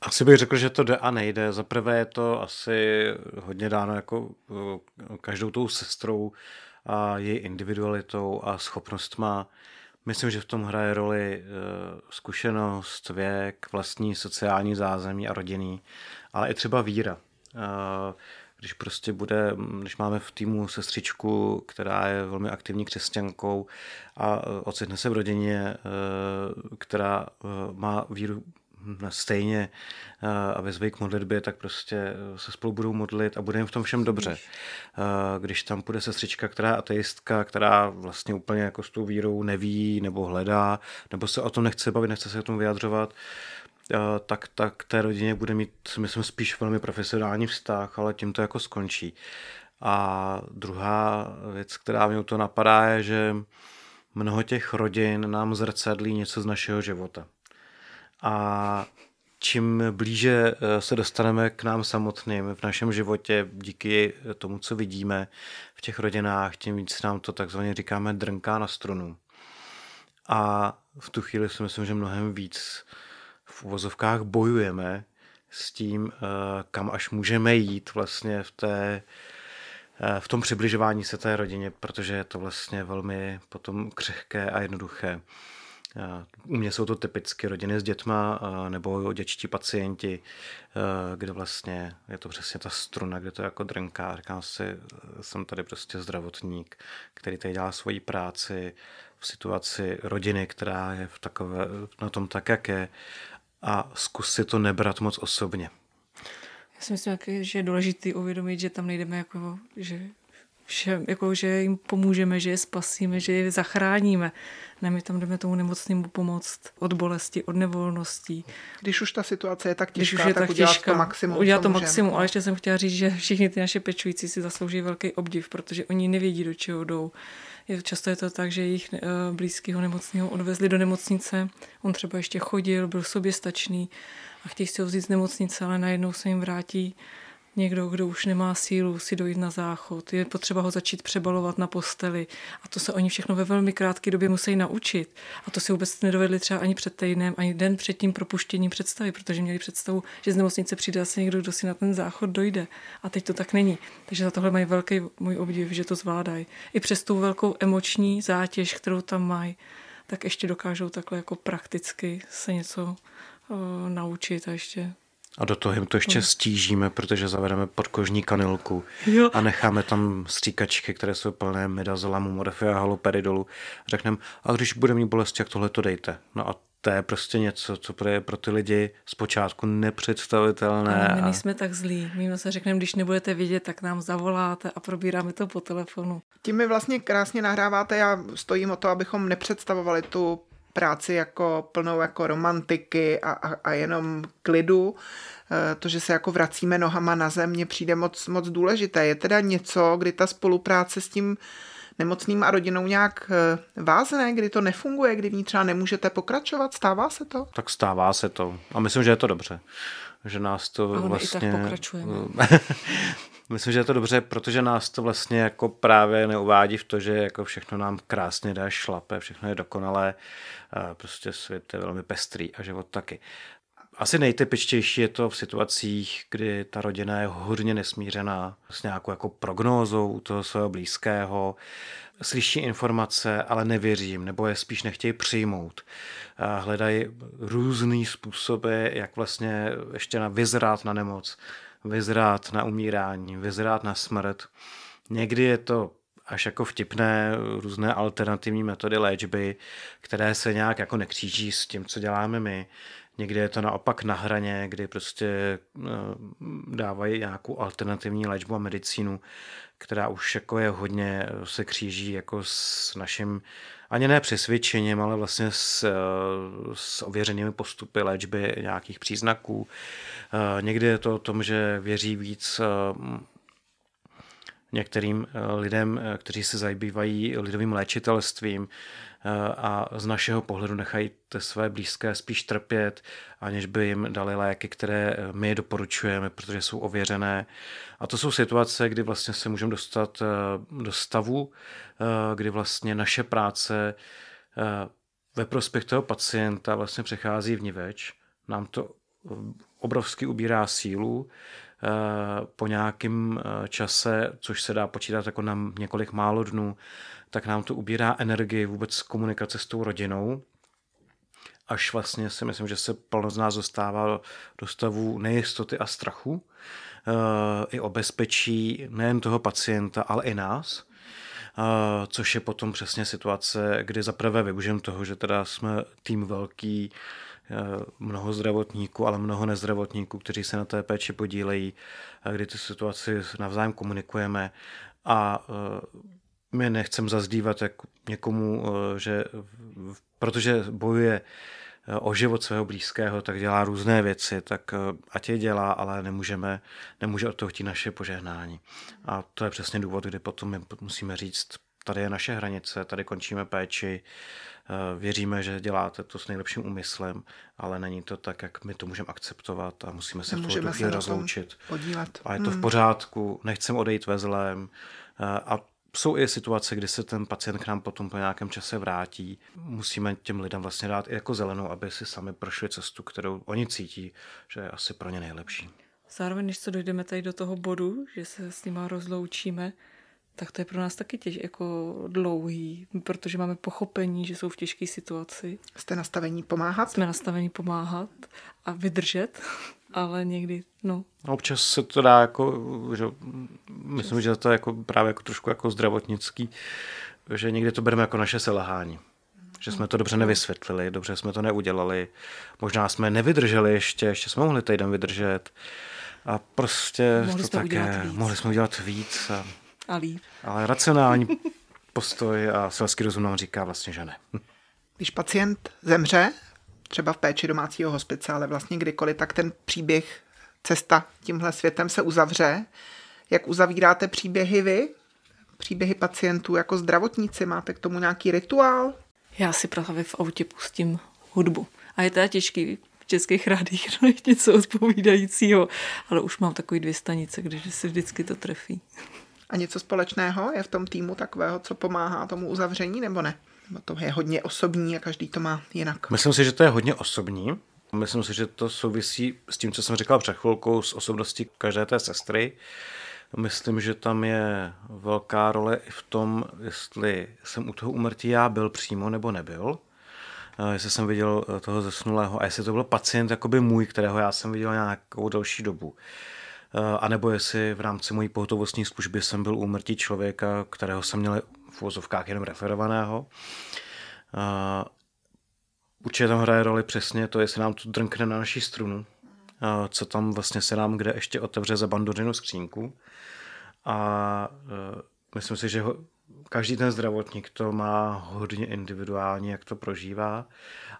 Asi bych řekl, že to jde a nejde. Za prvé je to asi hodně dáno jako eh, každou tou sestrou a její individualitou a schopnostma. Myslím, že v tom hraje roli eh, zkušenost, věk, vlastní sociální zázemí a rodinný, ale i třeba víra. Když prostě bude, když máme v týmu sestřičku, která je velmi aktivní křesťankou a e, ocitne se v rodině, e, která e, má víru stejně a ve k modlitbě, tak prostě se spolu budou modlit a bude jim v tom všem dobře. Když tam bude sestřička, která je ateistka, která vlastně úplně jako s tou vírou neví nebo hledá, nebo se o tom nechce bavit, nechce se o tom vyjadřovat, tak, tak té rodině bude mít, myslím, spíš velmi profesionální vztah, ale tím to jako skončí. A druhá věc, která mě to napadá, je, že mnoho těch rodin nám zrcadlí něco z našeho života. A čím blíže eh, se dostaneme k nám samotným v našem životě, díky tomu, co vidíme v těch rodinách, tím víc nám to takzvaně říkáme drnká na strunu. A v tu chvíli si myslím, že mnohem víc v uvozovkách bojujeme s tím, eh, kam až můžeme jít vlastně v té eh, v tom přibližování se té rodině, protože je to vlastně velmi potom křehké a jednoduché. U mě jsou to typicky rodiny s dětma nebo dětští pacienti, kde vlastně je to přesně ta struna, kde to je jako drnká. Říkám si, jsem tady prostě zdravotník, který tady dělá svoji práci v situaci rodiny, která je v takové, na tom tak, jak je a zkus si to nebrat moc osobně. Já si myslím, že je důležité uvědomit, že tam nejdeme jako, že všem, jako, že jim pomůžeme, že je spasíme, že je zachráníme. Ne, my tam jdeme tomu nemocnému pomoct od bolesti, od nevolností. Když už ta situace je tak těžká, Když už je tak, tak udělat těžká, to maximum. Udělat to maximum, ale ještě jsem chtěla říct, že všichni ty naše pečující si zaslouží velký obdiv, protože oni nevědí, do čeho jdou. Je, často je to tak, že jejich uh, blízkého nemocného odvezli do nemocnice, on třeba ještě chodil, byl soběstačný a chtějí si ho vzít z nemocnice, ale najednou se jim vrátí někdo, kdo už nemá sílu si dojít na záchod, je potřeba ho začít přebalovat na posteli a to se oni všechno ve velmi krátké době musí naučit. A to si vůbec nedovedli třeba ani před týdnem, ani den před tím propuštěním představy, protože měli představu, že z nemocnice přijde asi někdo, kdo si na ten záchod dojde. A teď to tak není. Takže za tohle mají velký můj obdiv, že to zvládají. I přes tu velkou emoční zátěž, kterou tam mají, tak ještě dokážou takhle jako prakticky se něco uh, naučit a ještě a do toho jim to ještě stížíme, protože zavedeme podkožní kanilku Jo. a necháme tam stříkačky, které jsou plné midazolamu, morfia, haloperidolu. Řekneme, a když bude mít bolest, jak tohle to dejte. No a to je prostě něco, co je pro ty lidi zpočátku nepředstavitelné. Ale my a... nejsme tak zlí. My se řekneme, když nebudete vidět, tak nám zavoláte a probíráme to po telefonu. Tím mi vlastně krásně nahráváte, já stojím o to, abychom nepředstavovali tu práci jako plnou jako romantiky a, a, a jenom klidu. Eh, to, že se jako vracíme nohama na zem, přijde moc, moc důležité. Je teda něco, kdy ta spolupráce s tím nemocným a rodinou nějak eh, vázne, kdy to nefunguje, kdy v ní třeba nemůžete pokračovat? Stává se to? Tak stává se to. A myslím, že je to dobře. Že nás to Ale vlastně... i tak pokračujeme. *laughs* Myslím, že je to dobře, protože nás to vlastně jako právě neuvádí v to, že jako všechno nám krásně jde, šlape, všechno je dokonalé, prostě svět je velmi pestrý a život taky. Asi nejtypičtější je to v situacích, kdy ta rodina je hodně nesmířená s nějakou jako prognózou toho svého blízkého, slyší informace, ale nevěří jim, nebo je spíš nechtějí přijmout. Hledají různý způsoby, jak vlastně ještě na vyzrát na nemoc, vyzrát na umírání, vyzrát na smrt. Někdy je to až jako vtipné různé alternativní metody léčby, které se nějak jako nekříží s tím, co děláme my. Někdy je to naopak na hraně, kdy prostě eh, dávají nějakou alternativní léčbu a medicínu, která už jako je hodně, se kříží jako s naším ani ne přesvědčením, ale vlastně s, s ověřenými postupy léčby nějakých příznaků. Eh, někdy je to o tom, že věří víc eh, některým eh, lidem, kteří se zabývají lidovým léčitelstvím a z našeho pohledu nechají své blízké spíš trpět, aniž by jim dali léky, které my doporučujeme, protože jsou ověřené. A to jsou situace, kdy vlastně se můžeme dostat do stavu, kdy vlastně naše práce ve prospěch toho pacienta vlastně přechází v niveč. Nám to obrovsky ubírá sílu eh, po nějakém eh, čase, což se dá počítat jako na několik málo dnů, tak nám to ubírá energii vůbec komunikace s tou rodinou, až vlastně si myslím, že se plno z nás dostává do stavu nejistoty a strachu, eh, i o bezpečí nejen toho pacienta, ale i nás, což je potom přesně situace, kdy zaprvé využijeme toho, že teda jsme tým velký, Eh, mnoho zdravotníků, ale mnoho nezdravotníků, kteří se na té péči podílejí, kdy ty situaci navzájem komunikujeme a eh, my nechcem zazdívat jak někomu, eh, že protože bojuje o život svého blízkého, tak dělá různé věci, tak ať je dělá, ale nemůžeme, nemůže od toho chtít naše požehnání. A to je přesně důvod, kdy potom my musíme říct, tady je naše hranice, tady končíme péči, eh, věříme, že děláte to s nejlepším úmyslem, ale není to tak, jak my to můžeme akceptovat a musíme se v tuhle chvíli rozloučit. Podívat. A je to hmm. v pořádku, nechcem odejít ve zlém. Eh, a jsou i situace, kdy se ten pacient k nám potom po nějakém čase vrátí. Musíme těm lidem vlastně dát i jako zelenou, aby si sami prošli cestu, kterou oni cítí, že je asi pro ně nejlepší. Zároveň, než se dojdeme tady do toho bodu, že se s nima rozloučíme, tak to je pro nás taky těž jako dlouhý, protože máme pochopení, že jsou v těžké situaci. Jste nastavení pomáhat? Jsme nastavení pomáhat a vydržet, *laughs* ale někdy, no. Občas se to dá jako, že, myslím, že to je jako právě jako trošku jako zdravotnický, že někdy to bereme jako naše selhání. Že jsme to dobře nevysvětlili, dobře jsme to neudělali, možná jsme nevydrželi ještě, ještě jsme mohli týden vydržet. A prostě mohli to jsme také, víc. mohli jsme udělat víc. A, a líp. Ale racionální *laughs* postoj a selský rozum nám říká vlastně, že ne. *laughs* Když pacient zemře, třeba v péči domácího hospice, ale vlastně kdykoliv, tak ten příběh, cesta tímhle světem se uzavře. Jak uzavíráte příběhy vy? Příběhy pacientů jako zdravotníci? Máte k tomu nějaký rituál? Já si právě v autě pustím hudbu. A je teda těžký v českých rádích *laughs* najít něco odpovídajícího, ale už mám takový dvě stanice, když se vždycky to trefí. A něco společného je v tom týmu takového, co pomáhá tomu uzavření, nebo ne? Nebo to je hodně osobní a každý to má jinak? Myslím si, že to je hodně osobní. Myslím si, že to souvisí s tím, co jsem říkal před chvilkou, s osobností každé té sestry. Myslím, že tam je velká role i v tom, jestli jsem u toho umrtí já byl přímo nebo nebyl. Jestli jsem viděl toho zesnulého a jestli to byl pacient jakoby můj, kterého já jsem viděl nějakou další dobu. A nebo jestli v rámci mojí pohotovostní služby jsem byl úmrtí člověka, kterého jsem měl v vozovkách jenom referovaného. Určitě tam hraje roli přesně to, jestli nám to drnkne na naší strunu, co tam vlastně se nám kde ještě otevře za bandořinu skřínku. A myslím si, že ho, každý ten zdravotník to má hodně individuálně, jak to prožívá.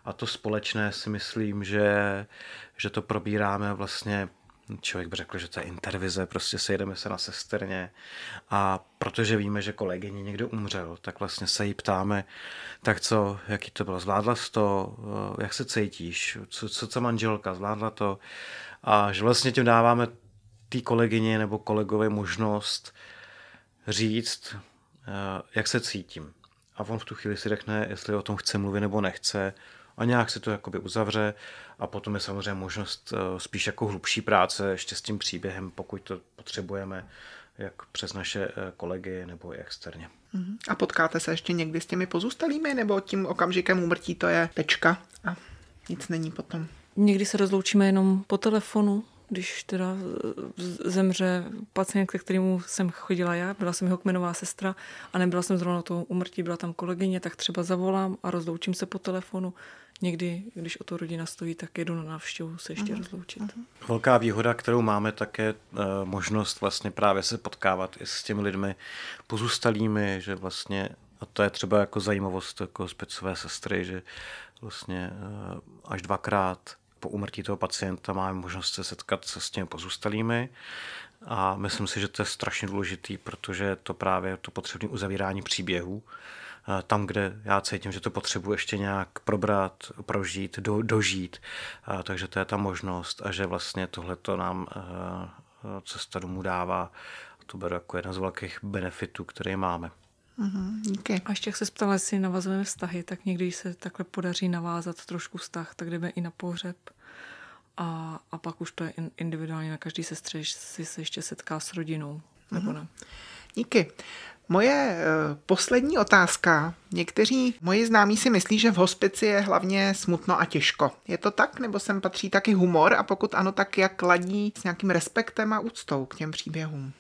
A to společné si myslím, že, že to probíráme vlastně člověk by řekl, že to je intervize, prostě sejdeme se na sesterně. A protože víme, že kolegyně někdo umřel, tak vlastně se jí ptáme, tak co, jaký to bylo, zvládla jsi to, jak se cítíš, co, co, co manželka, zvládla to? A že vlastně tím dáváme té kolegyně nebo kolegovi možnost říct, jak se cítím. A on v tu chvíli si řekne, jestli o tom chce mluvit nebo nechce, a nějak se to jakoby uzavře a potom je samozřejmě možnost eh, spíš jako hlubší práce ještě s tím příběhem, pokud to potřebujeme, jak přes naše eh, kolegy nebo i externě. Mhm. A potkáte se ještě někdy s těmi pozůstalými, nebo tím okamžikem úmrtí to je tečka a nic není potom? Někdy se rozloučíme jenom po telefonu, když teda zemře pacient, ke kterému jsem chodila já, byla jsem jeho kmenová sestra a nebyla jsem zrovna na toho umrtí, byla tam kolegyně, tak třeba zavolám a rozloučím se po telefonu. Někdy, když o to rodina stojí, tak jedu na návštěvu se ještě uh-huh. rozloučit. Uh-huh. Velká výhoda, kterou máme, tak je uh, možnost vlastně právě se potkávat i s těmi lidmi pozůstalými, že vlastně, a to je třeba jako zajímavost jako speciové sestry, že vlastně uh, až dvakrát po umrtí toho pacienta máme možnost se setkat se s těmi pozůstalými a myslím si, že to je strašně důležitý, protože je to právě to potřebné uzavírání příběhů, tam, kde já cítím, že to potřebuji ještě nějak probrat, prožít, do, dožít. Takže to je ta možnost a že vlastně tohle to nám cesta domů dává. To beru jako jeden z velkých benefitů, který máme. Mm-hmm, okay. A ještě jak se ptala, jestli navazujeme vztahy, tak někdy se takhle podaří navázat trošku vztah, tak jdeme i na pohřeb. A, a pak už to je individuálně na každý sestře, si se ještě setká s rodinou, nebo mm-hmm. ne. Díky. Moje uh, poslední otázka. Někteří moji známí si myslí, že v hospici je hlavně smutno a těžko. Je to tak, nebo sem patří taky humor? A pokud ano, tak jak ladí s nějakým respektem a úctou k těm příběhům?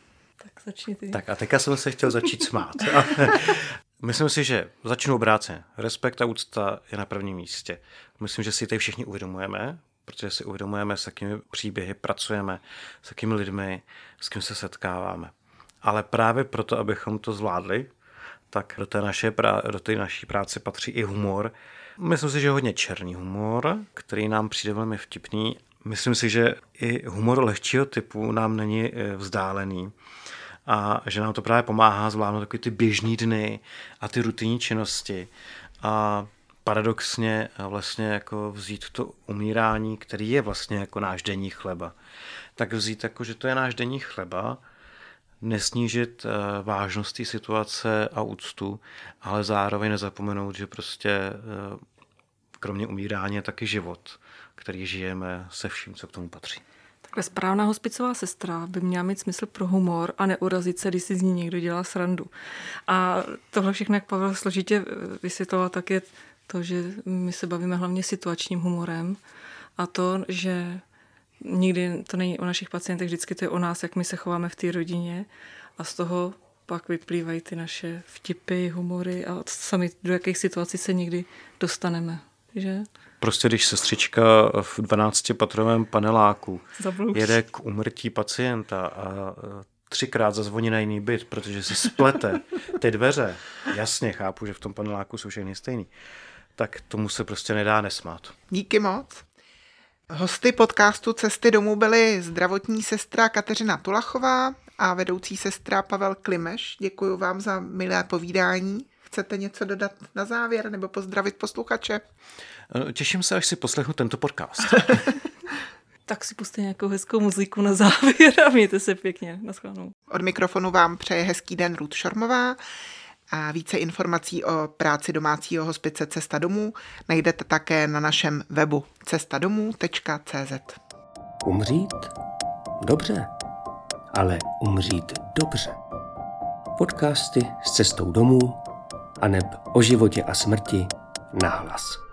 Tak začni ty. Tak a teďka jsem se chtěl začít smát. *laughs* Myslím si, že začnu obráceně. Respekt a úcta je na prvním místě. Myslím, že si tady všichni uvědomujeme, protože si uvědomujeme, s jakými příběhy pracujeme, s jakými lidmi, s kým se setkáváme. Ale právě proto, abychom to zvládli, tak do té, naše do té naší práce patří i humor. Myslím si, že hodně černý humor, který nám přijde velmi vtipný. Myslím si, že i humor lehčího typu nám není eh, vzdálený. a že nám to právě pomáhá zvládnout takové ty běžné dny a ty rutinní činnosti a paradoxně vlastně jako vzít to umírání, který je vlastně jako náš denní chleba, tak vzít jako, že to je náš denní chleba, nesnížit eh, vážnost té situace a úctu, ale zároveň nezapomenout, že prostě eh, kromě umírání je taky život, který žijeme se vším, co k tomu patří. Takhle správná hospicová sestra by měla mít smysl pro humor a neurazit se, když si z ní někdo dělá srandu. A tohle všechno, jak Pavel složitě vysvětloval, tak je to, že my se bavíme hlavně situačním humorem a to, že nikdy to není o našich pacientech, vždycky to je o nás, jak my se chováme v té rodině a z toho pak vyplývají ty naše vtipy, humory a sami do jakých situací se někdy dostaneme. Že? Prostě když sestřička v 12-patrovém paneláku Zablouš. jede k umrtí pacienta a třikrát zazvoní na jiný byt, protože si splete ty dveře, jasně chápu, že v tom paneláku jsou všechny stejný, tak tomu se prostě nedá nesmát. Díky moc. Hosty podcastu Cesty domů byly zdravotní sestra Kateřina Tulachová a vedoucí sestra Pavel Klimeš. Děkuji vám za milé povídání. Chcete něco dodat na závěr nebo pozdravit posluchače? Těším se, až si poslechnu tento podcast. *laughs* tak si puste nějakou hezkou muziku na závěr a mějte se pěkně. Naschledanou. Od mikrofonu vám přeje hezký den Ruth Šormová. A více informací o práci domácího hospice Cesta domů najdete také na našem webu cestadomů.cz. Umřít? Dobře, ale umřít dobře. Podcasty s cestou domů a neb o životě a smrti nahlas.